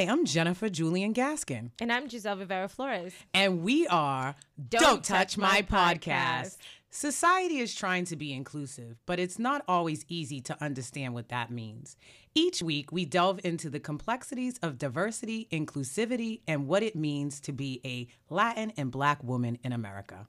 Hi, I'm Jennifer Julian Gaskin. And I'm Giselle Rivera Flores. And we are Don't, Don't Touch, Touch, My, podcast. podcast. Society is trying to be inclusive, but it's not always easy to understand what that means. Each week, we delve into the complexities of diversity, inclusivity, and what it means to be a Latin and Black woman in America.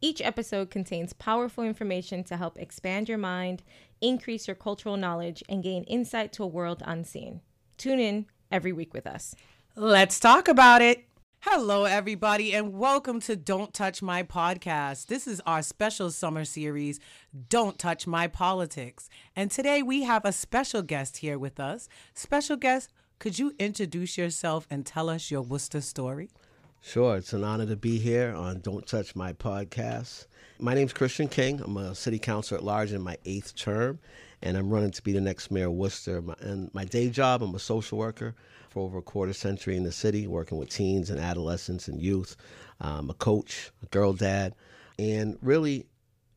Each episode contains powerful information to help expand your mind, increase your cultural knowledge, and gain insight to a world unseen. Tune in every week with us. Let's talk about it. Hello, everybody, and welcome to Don't Touch My Podcast. This is our special summer series, Don't Touch My Politics. And today we have a special guest here with us. Special guest, could you introduce yourself and tell us your Worcester story? Sure, it's an honor to be here on Don't Touch My Podcast. My name's Khrystian King. I'm a city councilor at large in my eighth term, and I'm running to be the next mayor of Worcester. And my day job, I'm a social worker for over a quarter century in the city, working with teens and adolescents and youth. I'm a coach, a girl dad, and really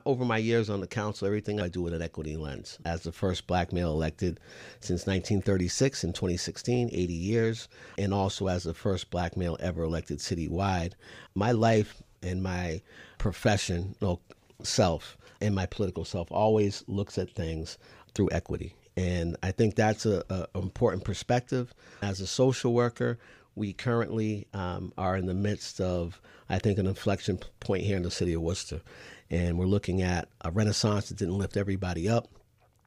over my years on the council, everything I do with an equity lens. As the first black male elected since 1936 in 2016, 80 years, and also as the first black male ever elected citywide, my life and my professional self and my political self always looks at things through equity and I think that's a, a important perspective. As a social worker, we currently um, are in the midst of, I think, an inflection point here in the city of Worcester. And we're looking at a renaissance that didn't lift everybody up.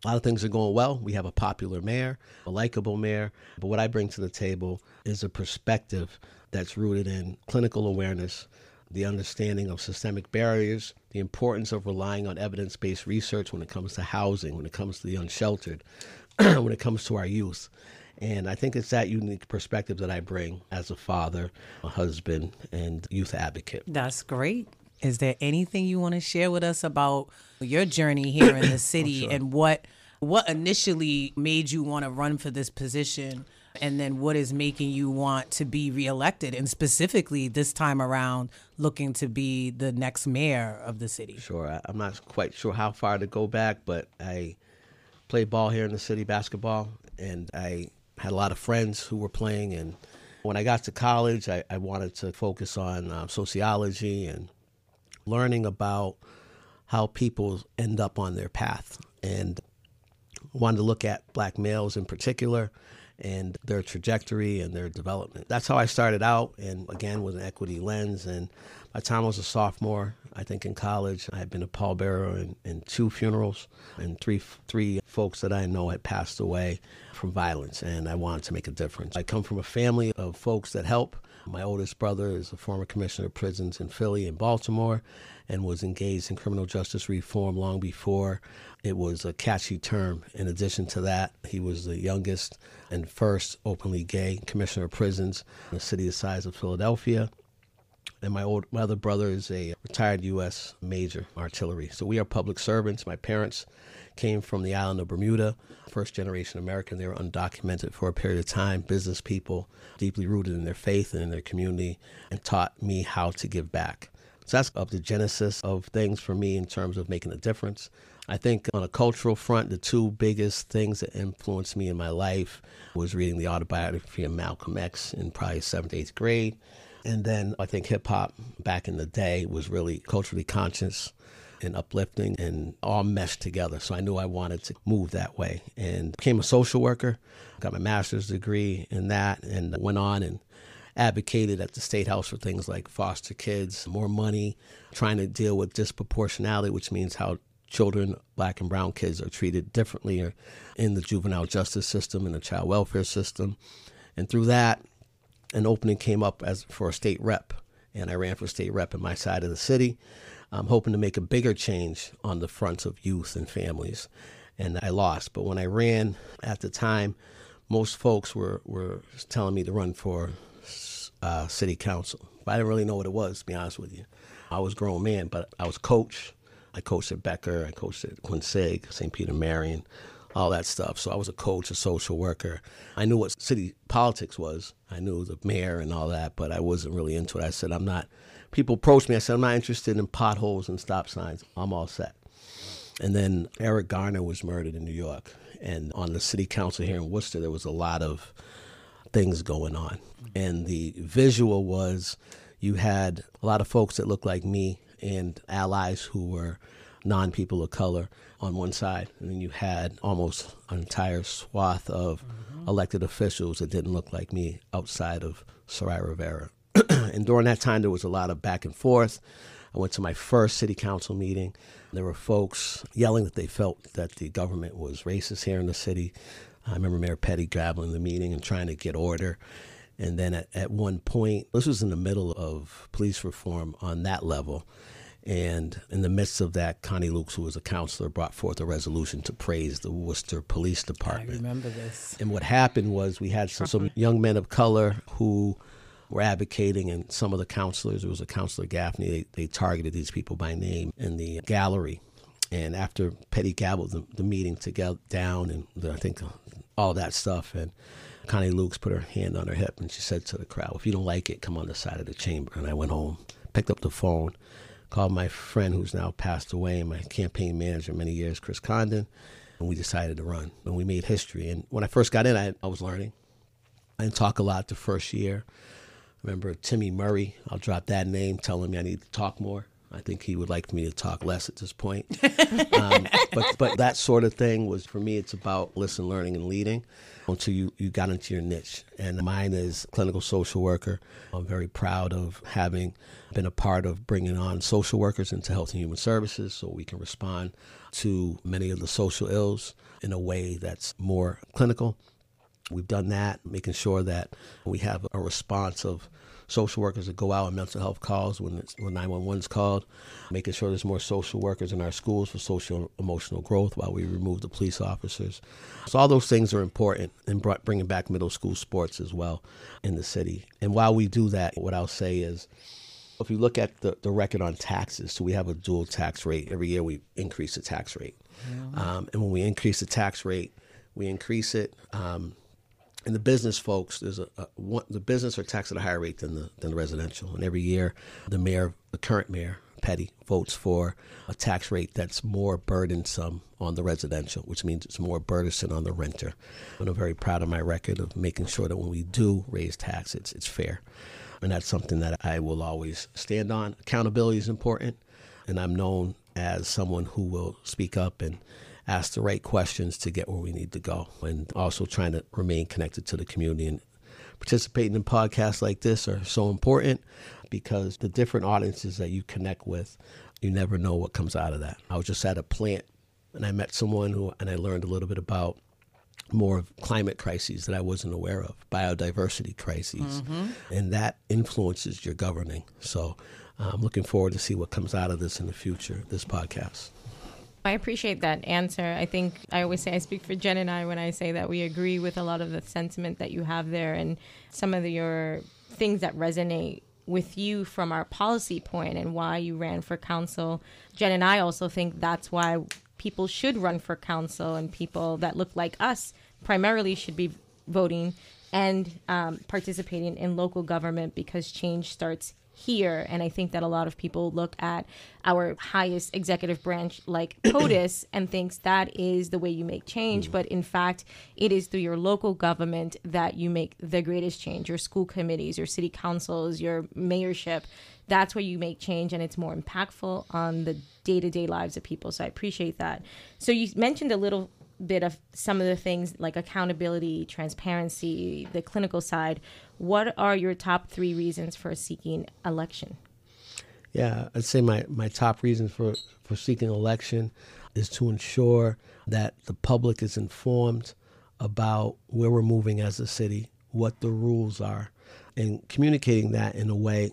A lot of things are going well. We have a popular mayor, a likable mayor. But what I bring to the table is a perspective that's rooted in clinical awareness, the understanding of systemic barriers, the importance of relying on evidence based research when it comes to housing, when it comes to the unsheltered, when it comes to our youth. And I think it's that unique perspective that I bring as a father, a husband, and youth advocate. That's great. Is there anything you want to share with us about your journey here in the city oh, sure. and what what initially made you want to run for this position? And then what is making you want to be reelected and specifically this time around looking to be the next mayor of the city? Sure i'm not quite sure how far to go back but i played ball here in the city basketball and i had a lot of friends who were playing and when i got to college i, I wanted to focus on uh, sociology and learning about how people end up on their path and wanted to look at black males in particular and their trajectory and their development. That's how I started out, and again with an equity lens. And by the time I was a sophomore, I think in college, I had been a pallbearer in, in two funerals, and three three folks that I know had passed away from violence, and I wanted to make a difference. I come from a family of folks that help. My oldest brother is a former commissioner of prisons in Philly and Baltimore and was engaged in criminal justice reform long before it was a catchy term. In addition to that, he was the youngest and first openly gay commissioner of prisons in the city the size of Philadelphia. And my old my other brother is a retired U.S. Major artillery. So we are public servants. My parents came from the island of Bermuda, first generation American. They were undocumented for a period of time, business people, deeply rooted in their faith and in their community, and taught me how to give back. So that's up the genesis of things for me in terms of making a difference. I think on a cultural front, the two biggest things that influenced me in my life was reading the autobiography of Malcolm X in probably seventh, eighth grade. And then I think hip hop back in the day was really culturally conscious and uplifting and all meshed together. So I knew I wanted to move that way and became a social worker, got my master's degree in that, and went on and advocated at the state house for things like foster kids, more money, trying to deal with disproportionality, which means how children, black and brown kids, are treated differently in the juvenile justice system and the child welfare system. And through that, an opening came up as for a state rep, and I ran for state rep in my side of the city. I'm hoping to make a bigger change on the front of youth and families, and I lost. But when I ran at the time, most folks were, were telling me to run for uh, city council. But I didn't really know what it was, to be honest with you. I was a grown man, but I was coach. I coached at Becker, I coached at Quincy, St. Peter Marian, all that stuff. So I was a coach, a social worker. I knew what city politics was. I knew the mayor and all that, but I wasn't really into it. I said, I'm not. People approached me. I said, I'm not interested in potholes and stop signs. I'm all set. And then Eric Garner was murdered in New York. And on the city council here in Worcester, there was a lot of things going on. And the visual was you had a lot of folks that looked like me and allies who were non people of color on one side, and then you had almost an entire swath of mm-hmm. elected officials that didn't look like me outside of Sarai Rivera. and during that time, there was a lot of back and forth. I went to my first city council meeting. There were folks yelling that they felt that the government was racist here in the city. I remember Mayor Petty grabbing the meeting and trying to get order. And then at, at one point, this was in the middle of police reform on that level. And in the midst of that, Konnie Lukes, who was a councilor, brought forth a resolution to praise the Worcester Police Department. I remember this. And what happened was we had some, some young men of color who were advocating, and some of the councilors, it was a councilor Gaffney, they, they targeted these people by name in the gallery. And after Petty gabbled the, the meeting together down, and the, I think all that stuff, and Konnie Lukes put her hand on her hip and she said to the crowd, "If you don't like it, come on the side of the chamber." And I went home, picked up the phone, called my friend who's now passed away, my campaign manager many years, Chris Condon, and we decided to run. And we made history. And when I first got in, I, I was learning. I didn't talk a lot the first year. I remember Timmy Murray, I'll drop that name, telling me I need to talk more. I think he would like me to talk less at this point. um, but but that sort of thing was for me. It's about listen, learning, and leading until you, you got into your niche. And mine is clinical social worker. I'm very proud of having been a part of bringing on social workers into health and human services so we can respond to many of the social ills in a way that's more clinical. We've done that, making sure that we have a response of social workers that go out on mental health calls when it's, when 911 is called, making sure there's more social workers in our schools for social emotional growth while we remove the police officers. So all those things are important in bringing back middle school sports as well in the city. And while we do that, what I'll say is if you look at the, the record on taxes, so we have a dual tax rate. Every year we increase the tax rate. Yeah. Um, and when we increase the tax rate, we increase it um, and the business folks, there's a, a one, the business are taxed at a higher rate than the than the residential. And every year, the mayor, the current mayor, Petty, votes for a tax rate that's more burdensome on the residential, which means it's more burdensome on the renter. And I'm very proud of my record of making sure that when we do raise taxes, it's, it's fair. And that's something that I will always stand on. Accountability is important, and I'm known as someone who will speak up and ask the right questions to get where we need to go, and also trying to remain connected to the community. And participating in podcasts like this are so important because the different audiences that you connect with, you never know what comes out of that. I was just at a plant and I met someone who, and I learned a little bit about more of climate crises that I wasn't aware of, biodiversity crises, mm-hmm. and that influences your governing. So I'm looking forward to see what comes out of this in the future, this podcast. I appreciate that answer. I think I always say I speak for Jen and I when I say that we agree with a lot of the sentiment that you have there and some of the, your things that resonate with you from our policy point and why you ran for council. Jen and I also think that's why people should run for council and people that look like us primarily should be voting and um, participating in local government because change starts here. And I think that a lot of people look at our highest executive branch like POTUS and thinks that is the way you make change. Mm. But in fact, it is through your local government that you make the greatest change. Your school committees, your city councils, your mayorship. That's where you make change and it's more impactful on the day to day lives of people. So I appreciate that. So you mentioned a little bit of some of the things like accountability, transparency, the clinical side. What are your top three reasons for seeking election? Yeah, I'd say my, my top reason for, for seeking election is to ensure that the public is informed about where we're moving as a city, what the rules are, and communicating that in a way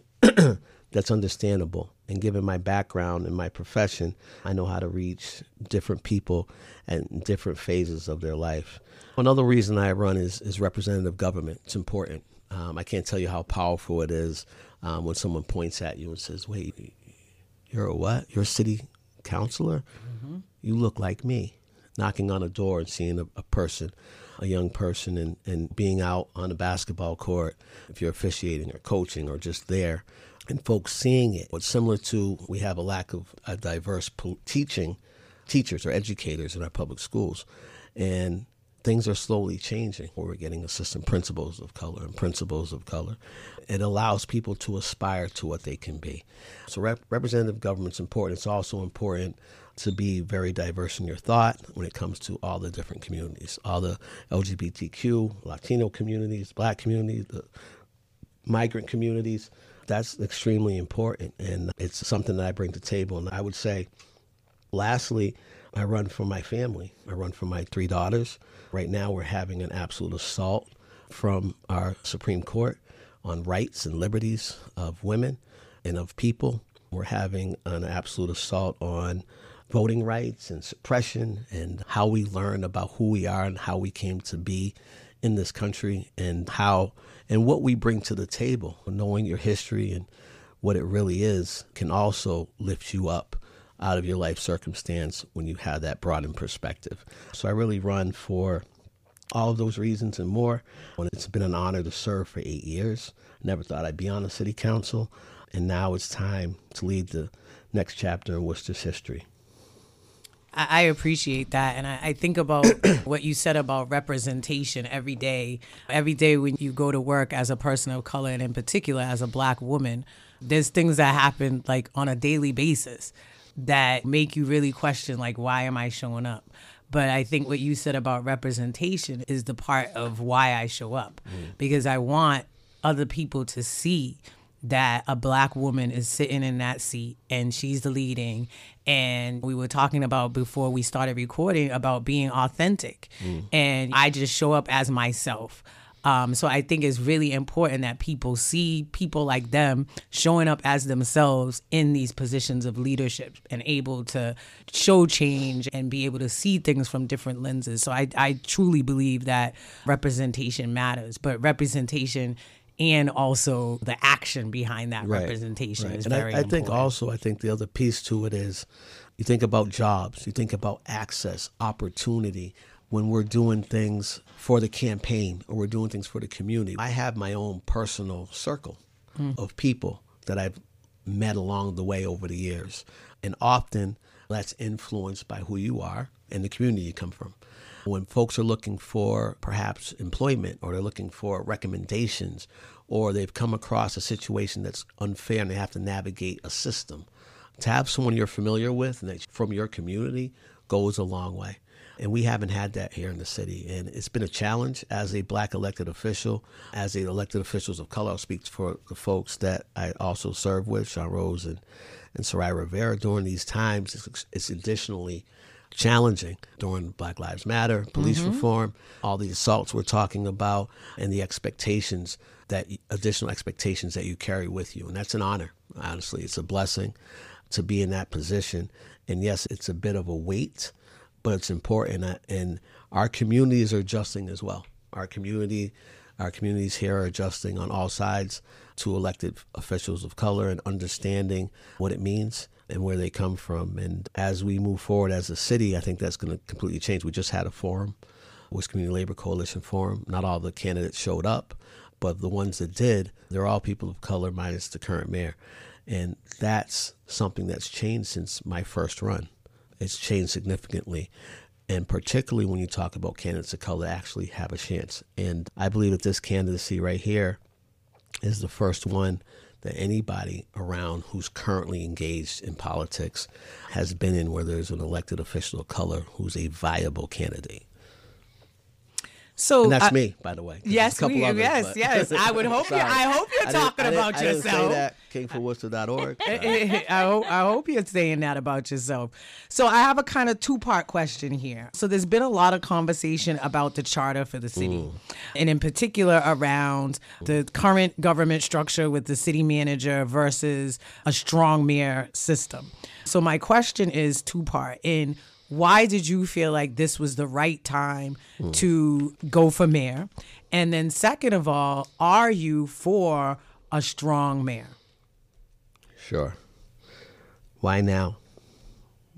that's understandable. And given my background and my profession, I know how to reach different people at different phases of their life. Another reason I run is, is representative government. It's important. Um, I can't tell you how powerful it is um, when someone points at you and says, Wait, you're a what? You're a city councilor? Mm-hmm. You look like me. Knocking on a door and seeing a, a person, a young person, and, and being out on a basketball court, if you're officiating or coaching or just there, and folks seeing it. What's similar to we have a lack of a diverse po- teaching teachers or educators in our public schools, and things are slowly changing. We're getting assistant principals of color and principals of color. It allows people to aspire to what they can be. So, rep- representative government's important. It's also important to be very diverse in your thought when it comes to all the different communities, all the LGBTQ, Latino communities, black communities, the migrant communities. That's extremely important, and it's something that I bring to the table. And I would say, lastly, I run for my family. I run for my three daughters. Right now, we're having an absolute assault from our Supreme Court on rights and liberties of women and of people. We're having an absolute assault on voting rights and suppression and how we learn about who we are and how we came to be in this country and how and what we bring to the table. Knowing your history and what it really is can also lift you up out of your life circumstance when you have that broadened perspective. So I really run for all of those reasons and more. And it's been an honor to serve for eight years. Never thought I'd be on the city council. And now it's time to lead the next chapter in Worcester's history. I appreciate that. And I, think about what you said about representation every day. Every day when you go to work as a person of color, and in particular as a black woman, there's things that happen like on a daily basis that make you really question, like, why am I showing up? But I think what you said about representation is the part of why I show up mm. because I want other people to see that a black woman is sitting in that seat and she's the leading and we were talking about before we started recording about being authentic mm. and i just show up as myself um, so I think it's really important that people see people like them showing up as themselves in these positions of leadership and able to show change and be able to see things from different lenses. So I, I truly believe that representation matters, but representation and also the action behind that right, representation right. is and very I, I think also I think the other piece to it is you think about jobs, you think about access, opportunity. When we're doing things for the campaign or we're doing things for the community, I have my own personal circle mm. of people that I've met along the way over the years. And often that's influenced by who you are and the community you come from. When folks are looking for perhaps employment or they're looking for recommendations or they've come across a situation that's unfair and they have to navigate a system, to have someone you're familiar with and that's from your community goes a long way. And we haven't had that here in the city. And it's been a challenge as a black elected official, as a elected officials of color. I'll speak for the folks that I also serve with, Sean Rose and, and Sarai Rivera. During these times, it's, it's additionally challenging during Black Lives Matter, police mm-hmm. reform, all the assaults we're talking about, and the expectations that additional expectations that you carry with you. And that's an honor. Honestly, it's a blessing to be in that position. And yes, it's a bit of a weight, but it's important. Uh, and our communities are adjusting as well. Our community, our communities here are adjusting on all sides to elected officials of color and understanding what it means and where they come from. And as we move forward as a city, I think that's going to completely change. We just had a forum, Worcester Community Labor Coalition Forum. Not all the candidates showed up, but the ones that did, they're all people of color minus the current mayor. And that's something that's changed since my first run. It's changed significantly. And particularly when you talk about candidates of color actually have a chance. And I believe that this candidacy right here is the first one that anybody around who's currently engaged in politics has been in where there's an elected official of color who's a viable candidate. So and that's I, me, by the way. Yes, we, others, yes, but. yes. I would hope you. I hope you're talking about I yourself. I didn't say that. Kingforworcester.org. I hope I hope you're saying that about yourself. So I have a kind of two part question here. So there's been a lot of conversation about the charter for the city, mm. and in particular around the current government structure with the city manager versus a strong mayor system. So my question is two part in why did you feel like this was the right time mm. to go for mayor? And then, second of all, are you for a strong mayor? Sure. Why now?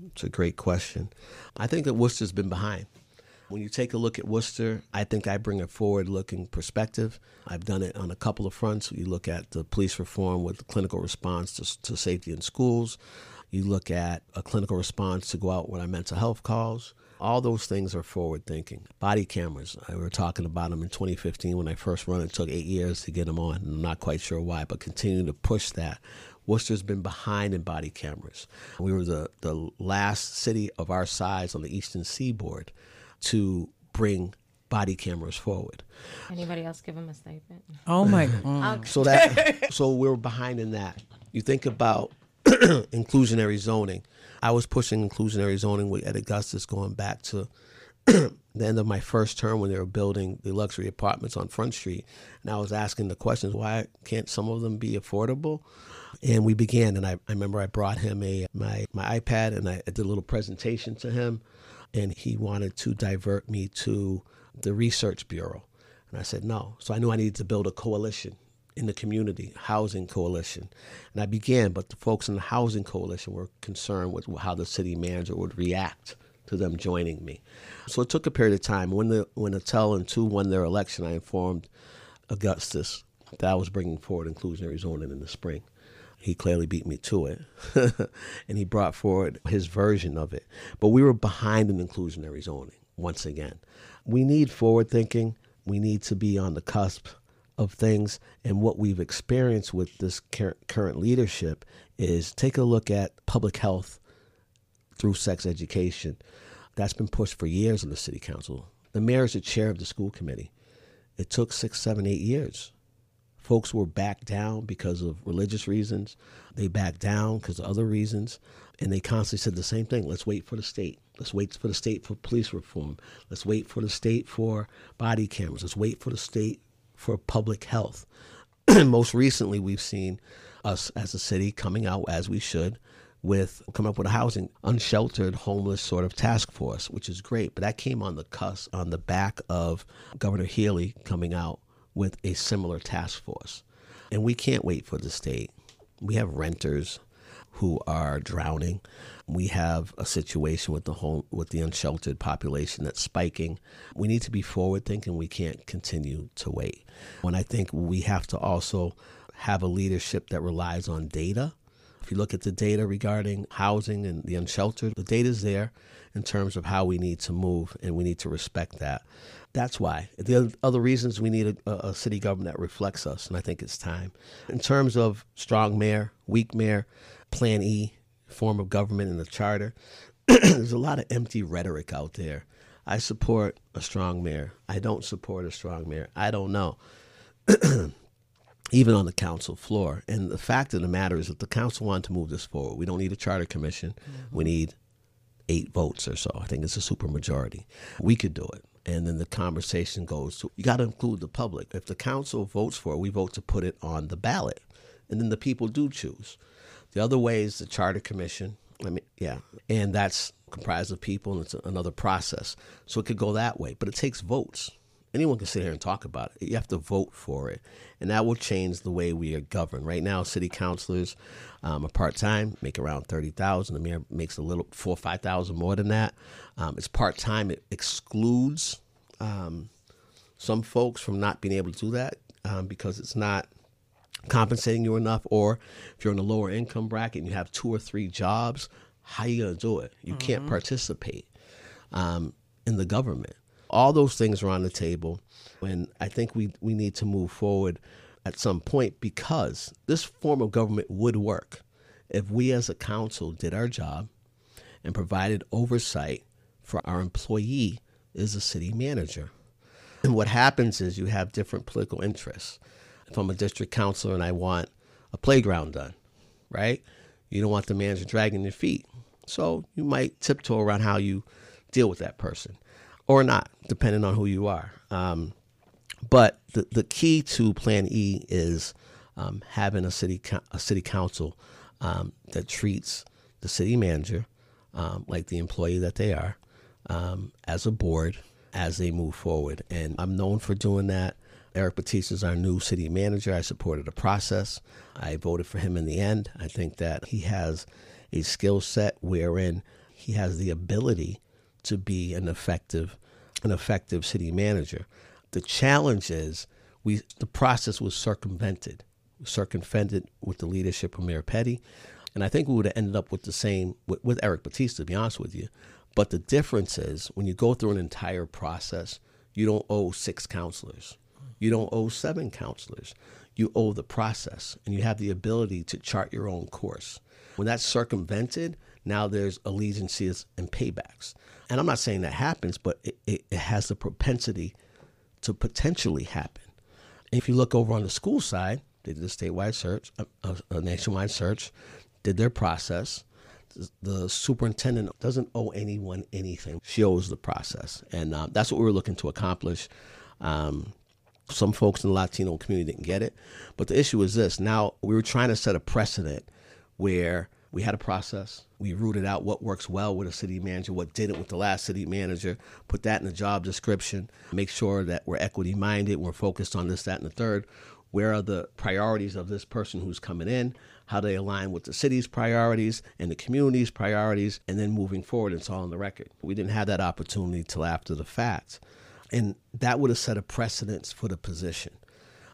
It's a great question. I think that Worcester's been behind. When you take a look at Worcester, I think I bring a forward looking perspective. I've done it on a couple of fronts. You look at the police reform with the clinical response to, to safety in schools. You look at a clinical response to go out with our mental health calls. All those things are forward thinking. Body cameras, we were talking about them in 2015 when I first run. It took eight years to get them on. I'm not quite sure why, but continue to push that. Worcester's been behind in body cameras. We were the, the last city of our size on the eastern seaboard to bring body cameras forward. Anybody else give them a statement? Oh my god. So that so we're behind in that. You think about inclusionary zoning. I was pushing inclusionary zoning with Ed Augustus going back to the end of my first term when they were building the luxury apartments on Front Street. And I was asking the questions, why can't some of them be affordable? And we began, and I, I remember I brought him a my, my iPad and I did a little presentation to him, and he wanted to divert me to the Research Bureau. And I said no. So I knew I needed to build a coalition in the community, housing coalition. And I began, but the folks in the housing coalition were concerned with how the city manager would react to them joining me. So it took a period of time. When the when Etel and two won their election, I informed Augustus that I was bringing forward inclusionary zoning in the spring. He clearly beat me to it, and he brought forward his version of it. But we were behind in inclusionary zoning once again. We need forward thinking. We need to be on the cusp of things. And what we've experienced with this current leadership is take a look at public health through sex education. That's been pushed for years in the city council. The mayor is the chair of the school committee. It took six, seven, eight years. Folks were backed down because of religious reasons. They backed down because of other reasons. And they constantly said the same thing let's wait for the state. Let's wait for the state for police reform. Let's wait for the state for body cameras. Let's wait for the state for public health. Most recently, we've seen us as a city coming out as we should with coming up with a housing unsheltered homeless sort of task force which is great but that came on the cusp on the back of governor Healey coming out with a similar task force. And we can't wait for the state. We have renters who are drowning. We have a situation with the home with the unsheltered population that's spiking. We need to be forward thinking. We can't continue to wait. And I think we have to also have a leadership that relies on data. If you look at the data regarding housing and the unsheltered, the data is there in terms of how we need to move, and we need to respect that. That's why. The other reasons we need a, a city government that reflects us, and I think it's time. In terms of strong mayor, weak mayor, Plan E form of government in the charter. There's a lot of empty rhetoric out there. I support a strong mayor. I don't support a strong mayor. I don't know. Even on the council floor. And the fact of the matter is that the council wanted to move this forward. We don't need a charter commission. Mm-hmm. We need eight votes or so. I think it's a supermajority. We could do it. And then the conversation goes to you got to include the public. If the council votes for it, we vote to put it on the ballot. And then the people do choose. The other way is the charter commission. I mean, yeah, and that's comprised of people, and it's another process. So it could go that way, but it takes votes. Anyone can sit here and talk about it. You have to vote for it, and that will change the way we are governed. Right now, city councilors um, are part time, make around thirty thousand. The mayor makes a little four or five thousand more than that. Um, it's part time. It excludes um, some folks from not being able to do that um, because it's not compensating you enough, or if you're in a lower income bracket and you have two or three jobs, how are you going to do it? You mm-hmm. can't participate um, in the government. All those things are on the table, and I think we, we need to move forward at some point because this form of government would work if we as a council did our job and provided oversight for our employee is a city manager. And what happens is you have different political interests if I'm a district councilor and I want a playground done, right? You don't want the manager dragging your feet. So you might tiptoe around how you deal with that person or not, depending on who you are. Um, but the, the key to Plan E is um, having a city a city council um, that treats the city manager um, like the employee that they are, um, as a board as they move forward. And I'm known for doing that. Eric Batista is our new city manager. I supported the process. I voted for him in the end. I think that he has a skill set wherein he has the ability to be an effective an effective city manager. The challenge is we the process was circumvented, circumvented with the leadership of Mayor Petty, and I think we would have ended up with the same with, with Eric Batista. To be honest with you, But the difference is when you go through an entire process, you don't owe six councilors. You don't owe seven councilors. You owe the process and you have the ability to chart your own course. When that's circumvented, now there's allegiances and paybacks. And I'm not saying that happens, but it, it, has the propensity to potentially happen. If you look over on the school side, they did a statewide search, a, a nationwide search, did their process. The superintendent doesn't owe anyone anything. She owes the process. And uh, that's what we were looking to accomplish. Um, some folks in the Latino community didn't get it. But the issue is this now we were trying to set a precedent where we had a process. We rooted out what works well with a city manager, what didn't with the last city manager, put that in the job description, make sure that we're equity minded, we're focused on this, that, and the third. Where are the priorities of this person who's coming in? How they align with the city's priorities and the community's priorities, and then moving forward, it's all on the record. We didn't have that opportunity till after the fact. And that would have set a precedence for the position.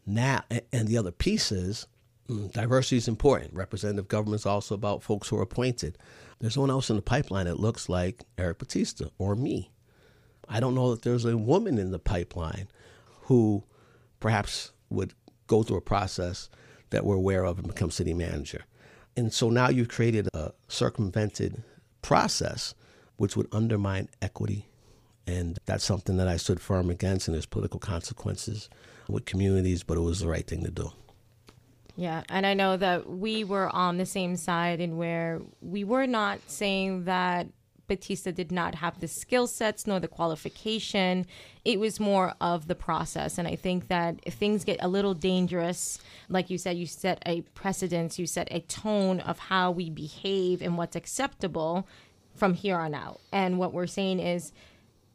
Now, and the other piece is Mm, diversity is important. Representative government is also about folks who are appointed. There's no one else in the pipeline that looks like Eric Batista or me. I don't know that there's a woman in the pipeline who perhaps would go through a process that we're aware of and become city manager. And so now you've created a circumvented process which would undermine equity. And that's something that I stood firm against, and there's political consequences with communities, but it was the right thing to do. Yeah, and I know that we were on the same side in where we were not saying that Batista did not have the skill sets nor the qualification. It was more of the process. And I think that if things get a little dangerous, like you said, you set a precedence, you set a tone of how we behave and what's acceptable from here on out. And what we're saying is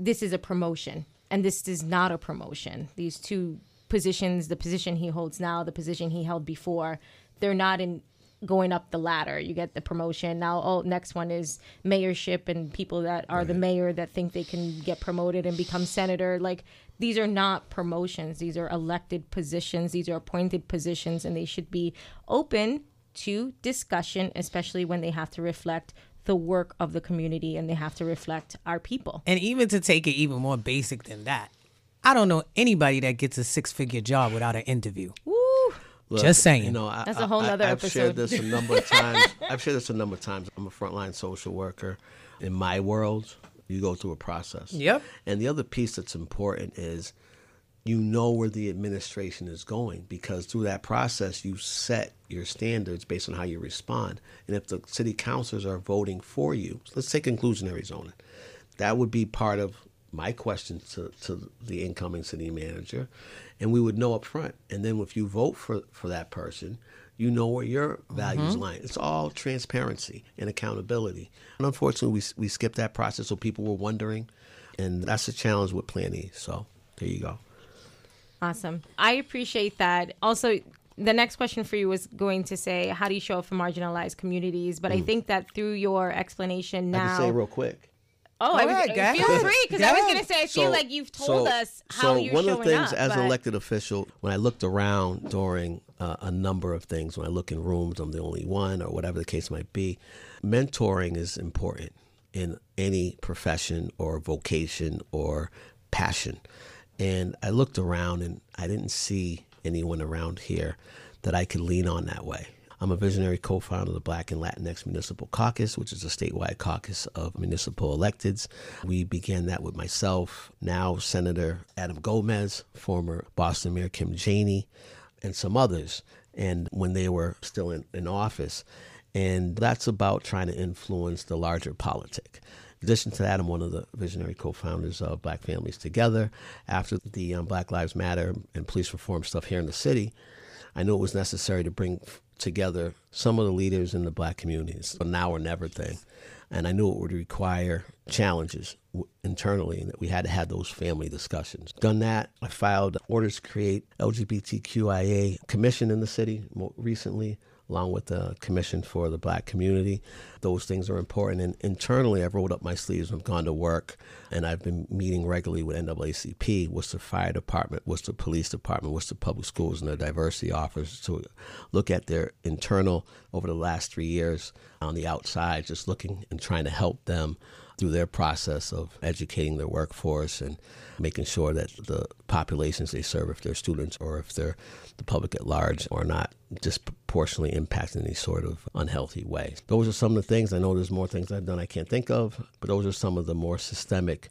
this is a promotion and this is not a promotion. These two positions, the position he holds now, the position he held before, they're not in going up the ladder. You get the promotion. Now, oh, next one is mayorship and people that are right. the mayor that think they can get promoted and become senator. Like these are not promotions. These are elected positions. These are appointed positions and they should be open to discussion, especially when they have to reflect the work of the community and they have to reflect our people. And even to take it even more basic than that, I don't know anybody that gets a six figure job without an interview. Woo. Look, Just saying. You know, I, that's a whole other I've episode. shared this a number of times. I've shared this a number of times. I'm a frontline social worker. In my world, you go through a process. Yep. And the other piece that's important is you know where the administration is going because through that process you set your standards based on how you respond. And if the city councilors are voting for you, let's take inclusionary zoning. That would be part of my question to, to the incoming city manager, and we would know up front. And then if you vote for, for that person, you know where your values mm-hmm. lie. It's all transparency and accountability. And unfortunately, we, we skipped that process, so people were wondering, and that's the challenge with Plan E. So there you go. Awesome. I appreciate that. Also, the next question for you was going to say, how do you show up for marginalized communities? But mm. I think that through your explanation now, I can say real quick. Oh, I was, feel free because I was going to say I feel like you've told so, us how so you're showing up. So one of the things up, as but... an elected official, when I looked around during uh, a number of things, when I look in rooms, I'm the only one, or whatever the case might be. Mentoring is important in any profession or vocation or passion. And I looked around and I didn't see anyone around here that I could lean on that way. I'm a visionary co founder of the Black and Latinx Municipal Caucus, which is a statewide caucus of municipal electeds. We began that with myself, now Senator Adam Gomez, former Boston Mayor Kim Janey, and some others, and when they were still in, in office. And that's about trying to influence the larger politic. In addition to that, I'm one of the visionary co-founders of Black Families Together. After the um, Black Lives Matter and police reform stuff here in the city, I knew it was necessary to bring together some of the leaders in the black communities, a now or never thing. And I knew it would require challenges internally and that we had to have those family discussions. Done that, I filed orders to create LGBTQIA commission in the city recently, along with the Commission for the Black Community. Those things are important. And internally, I've rolled up my sleeves and gone to work, and I've been meeting regularly with NAACP, Worcester Fire Department, Worcester Police Department, Worcester Public Schools, and their diversity officers to look at their internal over the last three years on the outside, just looking and trying to help them through their process of educating their workforce and making sure that the populations they serve, if they're students or if they're the public at large, are not disproportionately impacted in any sort of unhealthy way. Those are some of the things. I know there's more things I've done I can't think of, but those are some of the more systemic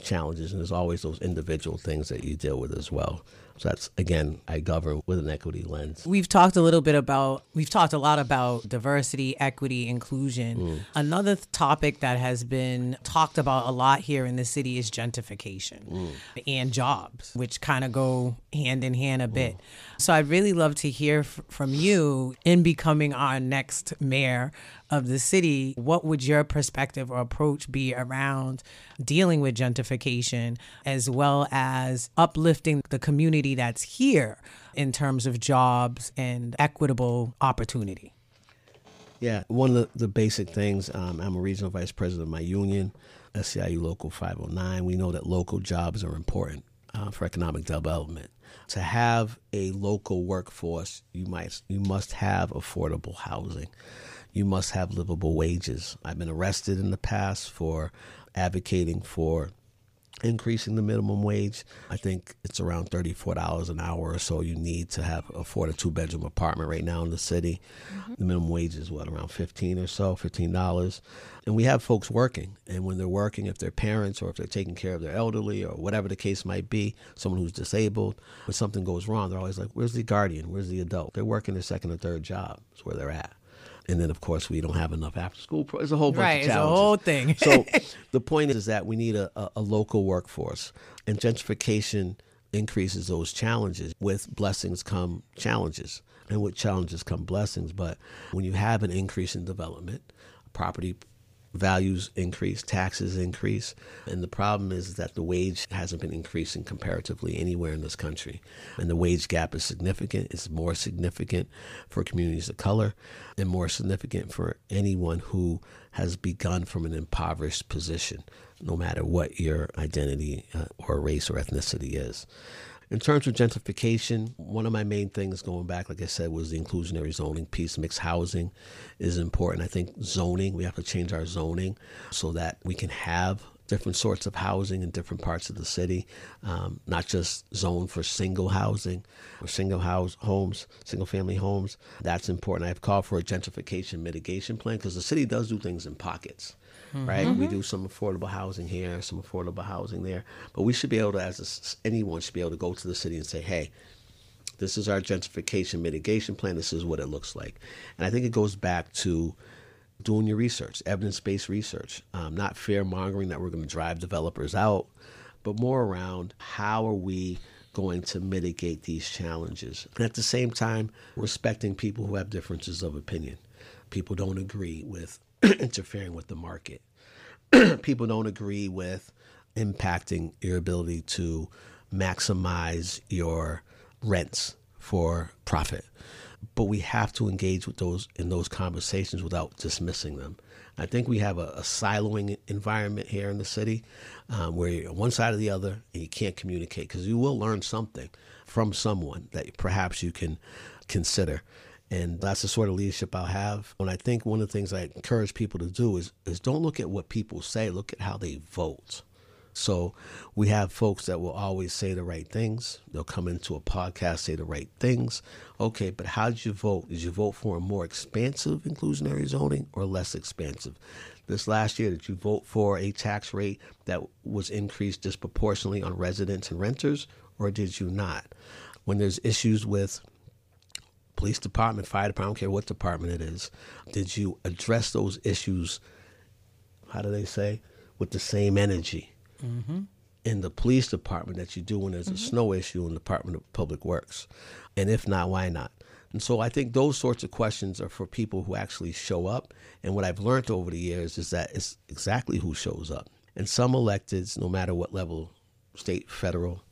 challenges. And there's always those individual things that you deal with as well. So that's again, I govern with an equity lens. We've talked a little bit about, we've talked a lot about diversity, equity, inclusion. Mm. Another topic that has been talked about a lot here in the city is gentrification mm. and jobs, which kind of go hand in hand a bit. Mm. So I'd really love to hear f- from you in becoming our next mayor of the city. What would your perspective or approach be around dealing with gentrification as well as uplifting the community that's here in terms of jobs and equitable opportunity? Yeah, one of the, basic things, um, I'm a regional vice president of my union, SEIU Local 509. We know that local jobs are important uh, for economic development to have a local workforce, you might you must have affordable housing. You must have livable wages. I've been arrested in the past for advocating for increasing the minimum wage. I think it's around $34 an hour or so you need to have afford a two bedroom apartment right now in the city. Mm-hmm. The minimum wage is what around 15 or so, $15. And we have folks working. And when they're working, if they're parents or if they're taking care of their elderly or whatever the case might be, someone who's disabled, when something goes wrong, they're always like, where's the guardian? Where's the adult? They're working their second or third job. That's where they're at and then of course we don't have enough after school. Pro- it's a whole bunch right, of challenges. It's a whole thing. so the point is that we need a, a, a local workforce, and gentrification increases those challenges. With blessings come challenges, and with challenges come blessings. But when you have an increase in development, property values increase, taxes increase, and the problem is that the wage hasn't been increasing comparatively anywhere in this country. And the wage gap is significant. It's more significant for communities of color and more significant for anyone who has begun from an impoverished position, no matter what your identity uh, or race or ethnicity is. In terms of gentrification, one of my main things going back, like I said, was the inclusionary zoning piece. Mixed housing is important. I think zoning, we have to change our zoning so that we can have different sorts of housing in different parts of the city, um, not just zone for single housing or single house homes, single family homes. That's important. I've called for a gentrification mitigation plan because the city does do things in pockets mm-hmm. right? We do some affordable housing here, some affordable housing there, but we should be able to, as a, anyone, should be able to go to the city and say, hey, this is our gentrification mitigation plan. This is what it looks like, and I think it goes back to doing your research, evidence-based research, um, not fear mongering that we're going to drive developers out, but more around how are we going to mitigate these challenges. And at the same time, respecting people who have differences of opinion. People don't agree with interfering with the market. People don't agree with impacting your ability to maximize your rents for profit. But we have to engage with those in those conversations without dismissing them. I think we have a, a siloing environment here in the city um, where you're on one side or the other and you can't communicate because you will learn something from someone that perhaps you can consider. And that's the sort of leadership I'll have. And I think one of the things I encourage people to do is, is don't look at what people say, look at how they vote. So we have folks that will always say the right things. They'll come into a podcast, say the right things. Okay, but how did you vote? Did you vote for a more expansive inclusionary zoning or less expansive? This last year, did you vote for a tax rate that was increased disproportionately on residents and renters, or did you not? When there's issues with police department, fire department, I don't care what department it is, did you address those issues, how do they say, with the same energy mm-hmm. in the police department that you do when there's mm-hmm. a snow issue in the Department of Public Works? And if not, why not? And so I think those sorts of questions are for people who actually show up. And what I've learned over the years is that it's exactly who shows up. And some electeds, no matter what level, state, federal,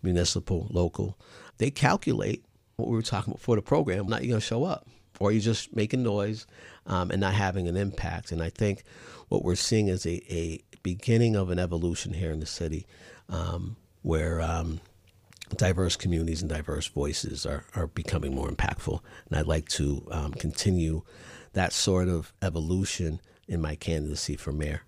municipal, local, they calculate what we were talking about for the program, not you're going to show up. or you're just making noise um, and not having an impact. And I think what we're seeing is a, a beginning of an evolution here in the city um, where um, diverse communities and diverse voices are, are becoming more impactful. And I'd like to um, continue that sort of evolution in my candidacy for mayor.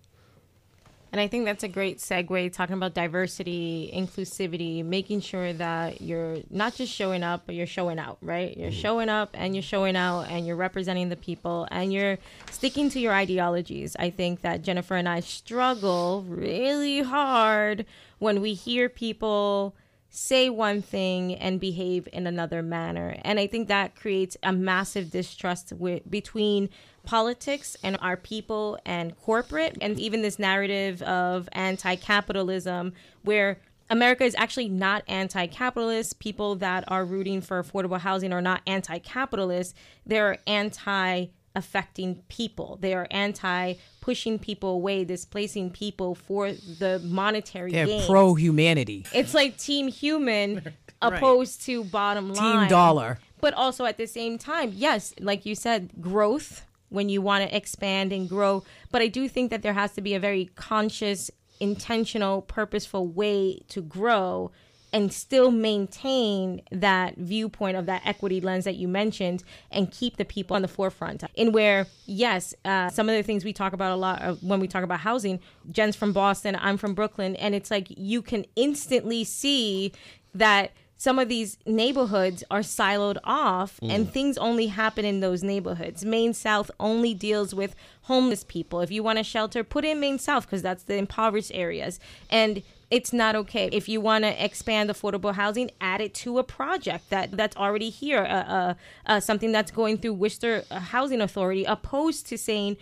And I think that's a great segue talking about diversity, inclusivity, making sure that you're not just showing up, but you're showing out, right? You're mm-hmm. showing up and you're showing out and you're representing the people and you're sticking to your ideologies. I think that Jennifer and I struggle really hard when we hear people say one thing and behave in another manner. And I think that creates a massive distrust between politics and our people and corporate, and even this narrative of anti capitalism where America is actually not anti capitalist. People that are rooting for affordable housing are not anti capitalist, they're anti affecting people. They are anti pushing people away, displacing people for the monetary They're pro humanity. It's like team human right. opposed to bottom line. Team dollar. But also at the same time, yes, like you said, growth when you want to expand and grow. But I do think that there has to be a very conscious, intentional, purposeful way to grow and still maintain that viewpoint of that equity lens that you mentioned and keep the people on the forefront. In where, yes, uh, some of the things we talk about a lot uh, when we talk about housing, Jen's from Boston, I'm from Brooklyn, and it's like you can instantly see that some of these neighborhoods are siloed off mm. and things only happen in those neighborhoods. Main South only deals with homeless people. If you want a shelter, put in Main South because that's the impoverished areas. And it's not okay. If you want to expand affordable housing, add it to a project that that's already here, uh, uh, uh, something that's going through Worcester uh, Housing Authority, opposed to saying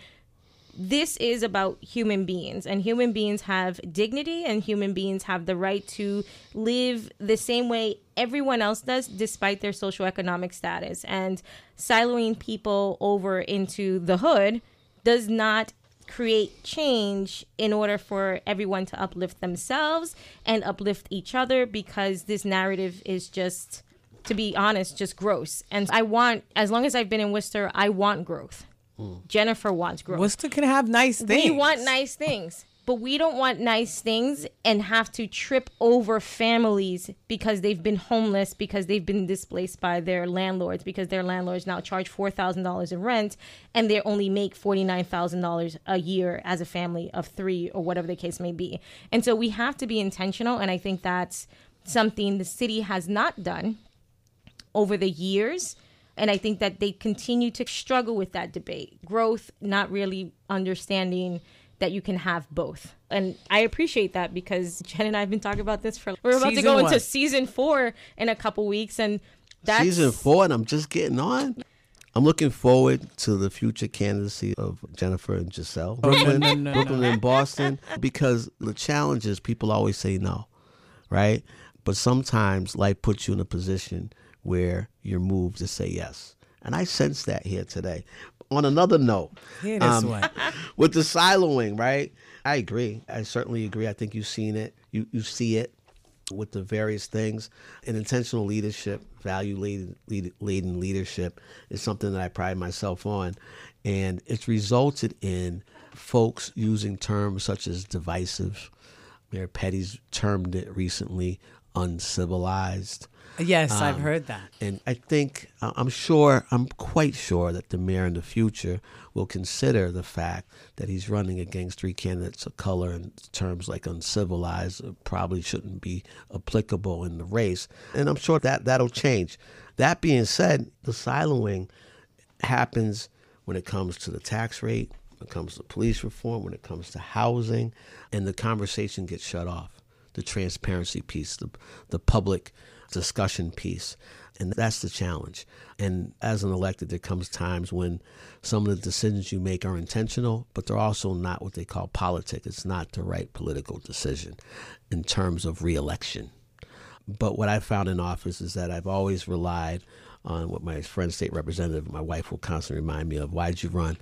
this is about human beings and human beings have dignity and human beings have the right to live the same way everyone else does despite their socioeconomic status and siloing people over into the hood does not create change in order for everyone to uplift themselves and uplift each other because this narrative is just to be honest just gross. And i want as long as i've been in worcester i want growth. Mm. jennifer wants growth. Worcester can have nice things we want nice things but we don't want nice things and have to trip over families because they've been homeless, because they've been displaced by their landlords, because their landlords now charge $4,000 in rent and they only make $49,000 a year as a family of three or whatever the case may be. And so we have to be intentional. And I think that's something the city has not done over the years. And I think that they continue to struggle with that debate growth, not really understanding that you can have both. And I appreciate that because Jen and I have been talking about this for we're about season to go into season four in a couple weeks and that's season four and I'm just getting on. I'm looking forward to the future candidacy of Jennifer and Giselle, Brooklyn, no, no, no, Brooklyn and Boston, because the challenge is people always say no, right? But sometimes life puts you in a position where you're moved to say yes. And I sense that here today on another note, um, with the siloing, right? I agree. I certainly agree. I think you've seen it. You you see it with the various things. And intentional leadership, value laden, laden leadership, is something that I pride myself on, and it's resulted in folks using terms such as divisive. Mayor Petty's termed it recently uncivilized. Yes, um, I've heard that. And I think, uh, I'm sure, I'm quite sure that the mayor in the future will consider the fact that he's running against three candidates of color and terms like uncivilized probably shouldn't be applicable in the race. And I'm sure that that'll change. That being said, the siloing happens when it comes to the tax rate, when it comes to police reform, when it comes to housing, and the conversation gets shut off. The transparency piece, the, the public discussion piece. And that's the challenge. And as an elected, there comes times when some of the decisions you make are intentional, but they're also not what they call politic. It's not the right political decision in terms of reelection. But what I found in office is that I've always relied on what my friend, state representative, my wife will constantly remind me of why'd you run?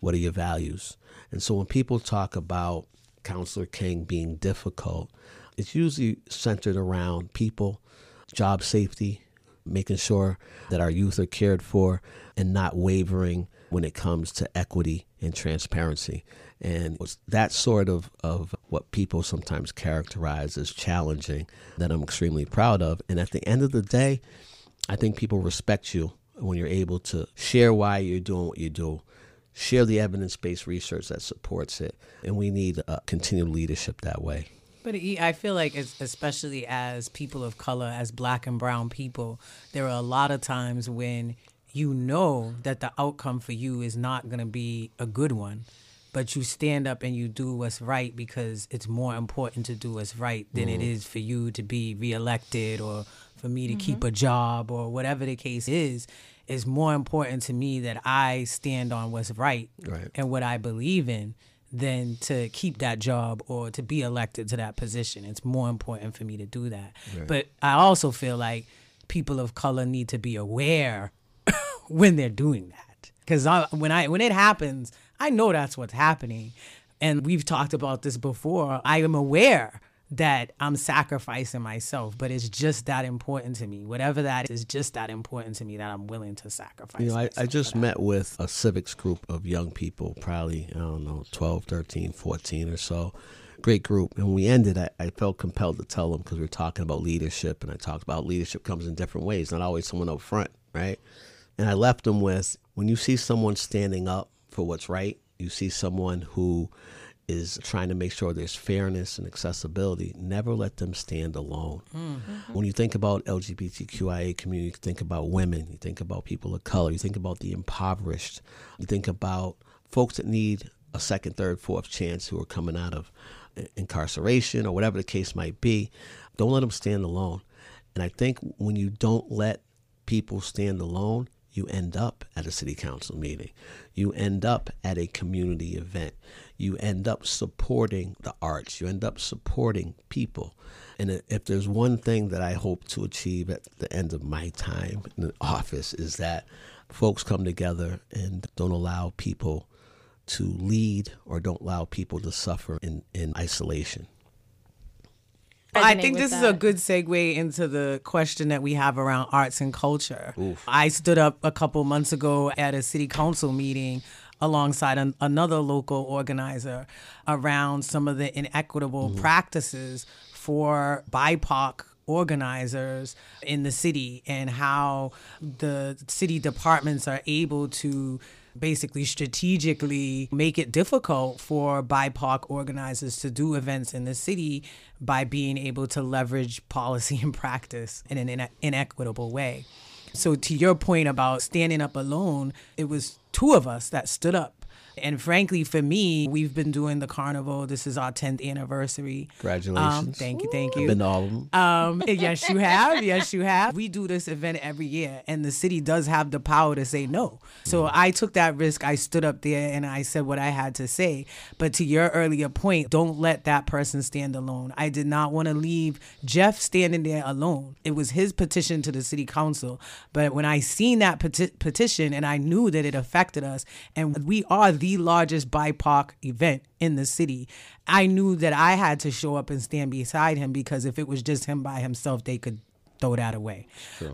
What are your values? And so when people talk about Councillor King being difficult, it's usually centered around people job safety, making sure that our youth are cared for and not wavering when it comes to equity and transparency. And it's that sort of, of what people sometimes characterize as challenging that I'm extremely proud of. And at the end of the day, I think people respect you when you're able to share why you're doing what you do, share the evidence based research that supports it. And we need a continued leadership that way. But I feel like, especially as people of color, as black and brown people, there are a lot of times when you know that the outcome for you is not going to be a good one, but you stand up and you do what's right because it's more important to do what's right than mm. it is for you to be reelected or for me to mm-hmm. keep a job or whatever the case is. It's more important to me that I stand on what's right, right. and what I believe in than to keep that job or to be elected to that position. It's more important for me to do that. Right. But I also feel like people of color need to be aware when they're doing that. Because when I when it happens, I know that's what's happening, and we've talked about this before. I am aware that I'm sacrificing myself, but it's just that important to me. Whatever that is, just that important to me that I'm willing to sacrifice. You know, I, I just met with a civics group of young people, probably, I don't know, 12, 13, 14 or so. Great group. And when we ended, I, I felt compelled to tell them because we are talking about leadership, and I talked about leadership comes in different ways, not always someone up front, right? And I left them with when you see someone standing up for what's right, you see someone who is trying to make sure there's fairness and accessibility. Never let them stand alone. Mm-hmm. When you think about LGBTQIA community, you think about women, you think about people of color, you think about the impoverished, you think about folks that need a second, third, fourth chance who are coming out of incarceration or whatever the case might be. Don't let them stand alone. And I think when you don't let people stand alone, you end up at a city council meeting. You end up at a community event. You end up supporting the arts. You end up supporting people. And if there's one thing that I hope to achieve at the end of my time in the office is that folks come together and don't allow people to lead or don't allow people to suffer in, in isolation. I think this that. is a good segue into the question that we have around arts and culture. Oof. I stood up a couple months ago at a city council meeting alongside an, another local organizer around some of the inequitable mm-hmm. practices for BIPOC organizers in the city and how the city departments are able to basically strategically make it difficult for BIPOC organizers to do events in the city by being able to leverage policy and practice in an inequitable way. So, to your point about standing up alone, it was two of us that stood up and frankly, for me, we've been doing the carnival. This is our 10th anniversary. Congratulations. Um, thank you. Thank you. I've been to all of them. Um, yes, you have. Yes, you have. We do this event every year, and the city does have the power to say no. So mm. I took that risk. I stood up there and I said what I had to say. But to your earlier point, don't let that person stand alone. I did not want to leave Jeff standing there alone. It was his petition to the city council. But when I seen that peti- petition and I knew that it affected us, and we are the the largest BIPOC event in the city. I knew that I had to show up and stand beside him because if it was just him by himself, they could throw that away.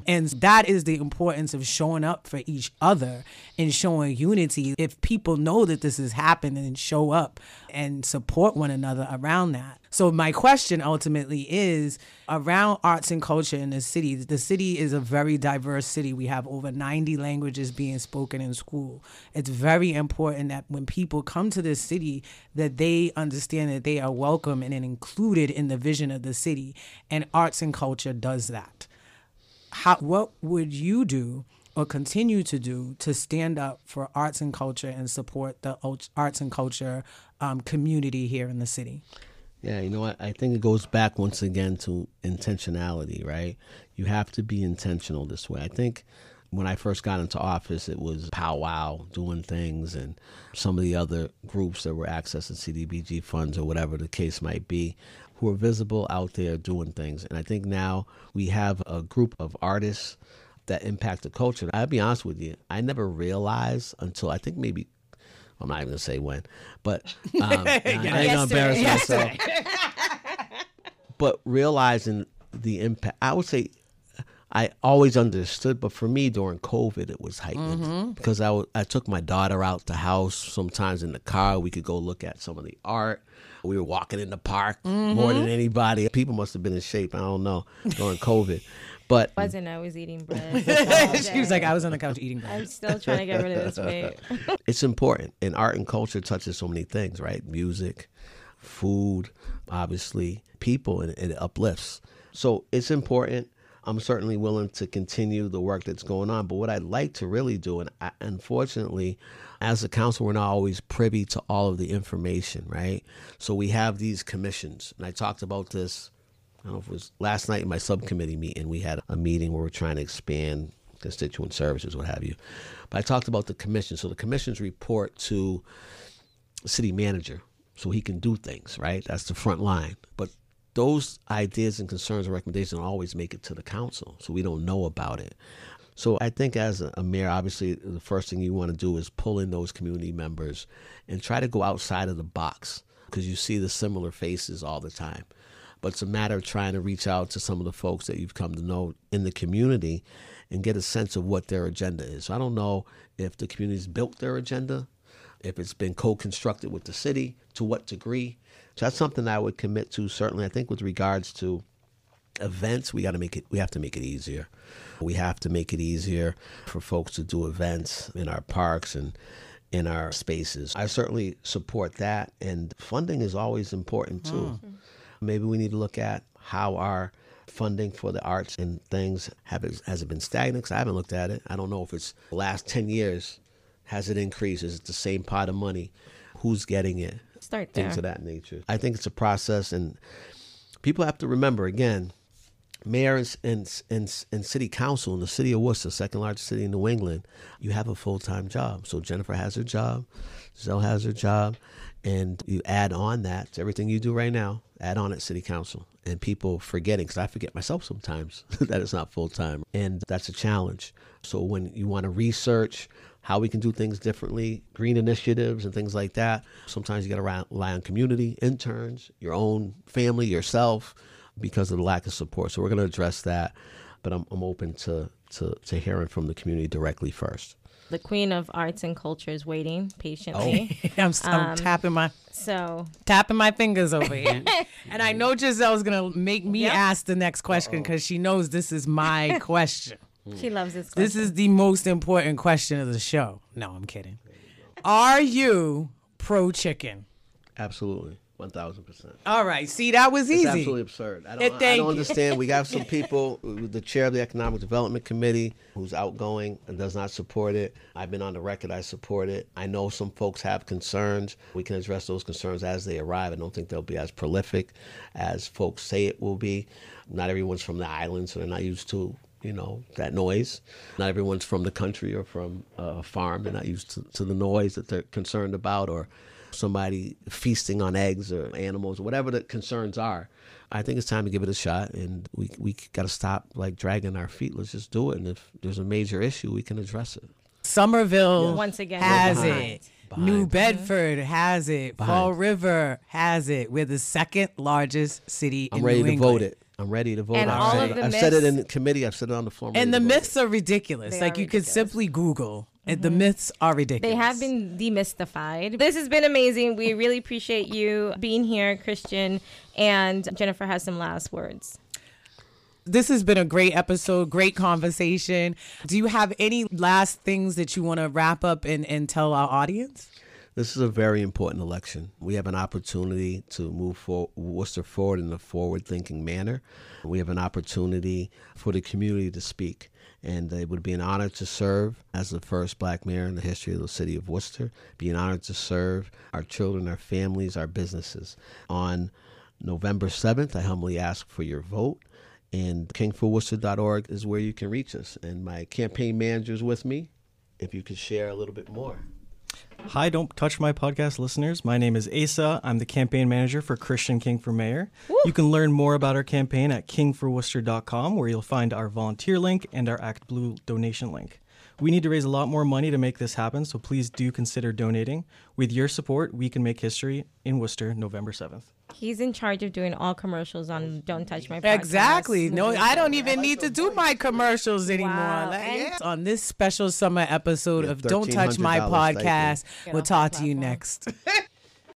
And that is the importance of showing up for each other and showing unity. If people know that this is happening and show up and support one another around that. So my question ultimately is around arts and culture in the city. The city is a very diverse city. We have over 90 languages being spoken in school. It's very important that when people come to this city that they understand that they are welcome and included in the vision of the city. And arts and culture does that. How what would you do or continue to do to stand up for arts and culture and support the arts and culture um, community here in the city? Yeah, you know what? I think it goes back once again to intentionality, right? You have to be intentional this way. I think when I first got into office, it was powwow doing things, and some of the other groups that were accessing CDBG funds or whatever the case might be, who are visible out there doing things. And I think now we have a group of artists that impact the culture. I'll be honest with you, I never realized until I think maybe I'm not even gonna say when, but um, I ain't gonna embarrass myself. but realizing the impact, I would say, I always understood, but for me during COVID, it was heightened Mm-hmm. because I I took my daughter out the house. Sometimes in the car, we could go look at some of the art. We were walking in the park Mm-hmm. more than anybody. People must have been in shape. I don't know during COVID, but Wasn't I was eating bread. she was like, I was on the couch eating bread. I'm still trying to get rid of this weight. it's important. And art and culture touches so many things, right? Music, food, obviously, people, and it uplifts. So it's important. I'm certainly willing to continue the work that's going on. But what I'd like to really do, and I, unfortunately, as a council, we're not always privy to all of the information, right? So we have these commissions. And I talked about this, I don't know if it was last night in my subcommittee meeting. We had a meeting where we're trying to expand constituent services, what have you. But I talked about the commission. So the commissions report to city manager so he can do things, right? That's the front line. But those ideas and concerns and recommendations always make it to the council, so we don't know about it. So I think as a mayor, obviously the first thing you want to do is pull in those community members and try to go outside of the box because you see the similar faces all the time. But it's a matter of trying to reach out to some of the folks that you've come to know in the community and get a sense of what their agenda is. So I don't know if the community's built their agenda, if it's been co-constructed with the city, to what degree. So that's something I would commit to. Certainly, I think with regards to events, we got to make it. We have to make it easier. We have to make it easier for folks to do events in our parks and in our spaces. I certainly support that, and funding is always important too. Mm. Mm-hmm. Maybe we need to look at how our funding for the arts and things have it, has it been stagnant? 'Cause I haven't looked at it. I don't know if it's the last ten years. Has it increased? Is it the same pot of money? Who's getting it? Start there. things of that nature. I think it's a process, and people have to remember again, mayor and, and, and, and city council in the city of Worcester, second largest city in New England, you have a full time job. So Jennifer has her job, Zell has her job, and you add on that to everything you do right now, add on at city council. And people forgetting, because I forget myself sometimes that it's not full time. And that's a challenge. So when you want to research how we can do things differently, green initiatives and things like that, sometimes you got to rely on community, interns, your own family, yourself, because of the lack of support. So we're going to address that. But I'm, I'm open to, to, to hearing from the community directly first. The queen of arts and culture is waiting Oh. patiently. I'm, I'm Um, tapping my So tapping my fingers over here, and I know Giselle's gonna make me Yep. ask the next question because she knows this is my question. she loves this. This is the most important question of the show. No, I'm kidding. Are you pro chicken? Absolutely. 1000%. All right. See, that was It's easy. absolutely absurd. I don't, I don't understand. We got some people, the chair of the Economic Development Committee, who's outgoing and does not support it. I've been on the record, I support it. I know some folks have concerns. We can address those concerns as they arrive. I don't think they'll be as prolific as folks say it will be. Not everyone's from the island, so they're not used to you know that noise. Not everyone's from the country or from a farm. They're not used to, to the noise that they're concerned about, or somebody feasting on eggs or animals, or whatever the concerns are. I think it's time to give it a shot, and we we got to stop like dragging our feet. Let's just do it, and if there's a major issue, we can address it. Somerville Once again, has we're it. behind. New Bedford has it. Behind. Fall River has it. We're the second largest city I'm in ready New to England. vote it. I'm ready to vote. And I've all said of it- the I've said it in committee. I've said it on the floor. I'm And the to vote myths are ridiculous. They like are you could simply Google, and the mm-hmm. myths are ridiculous. They have been demystified. This has been amazing. We really appreciate you being here, Khrystian. And Jennifer has some last words. This has been a great episode, great conversation. Do you have any last things that you want to wrap up and, and tell our audience? This is a very important election. We have an opportunity to move for Worcester forward in a forward-thinking manner. We have an opportunity for the community to speak, and it would be an honor to serve as the first black mayor in the history of the city of Worcester. Be an honor to serve our children, our families, our businesses. On November 7th, I humbly ask for your vote. And kingforworcester.org is where you can reach us. And my campaign manager is with me. If you could share a little bit more. Hi, Don't Touch My Podcast listeners. My name is Asa. I'm the campaign manager for Khrystian King for Mayor. You can learn more about our campaign at kingforworcester.com, where you'll find our volunteer link and our Act Blue donation link. We need to raise a lot more money to make this happen, so please do consider donating. With your support, we can make history in Worcester November 7th. He's in charge of doing all commercials on Don't Touch My Podcast. Exactly. No, I don't even need to do my commercials anymore. Wow. Like, yeah. On this special summer episode Yeah, of Don't Touch My $1,300, thank you. Podcast, Get we'll talk to you next.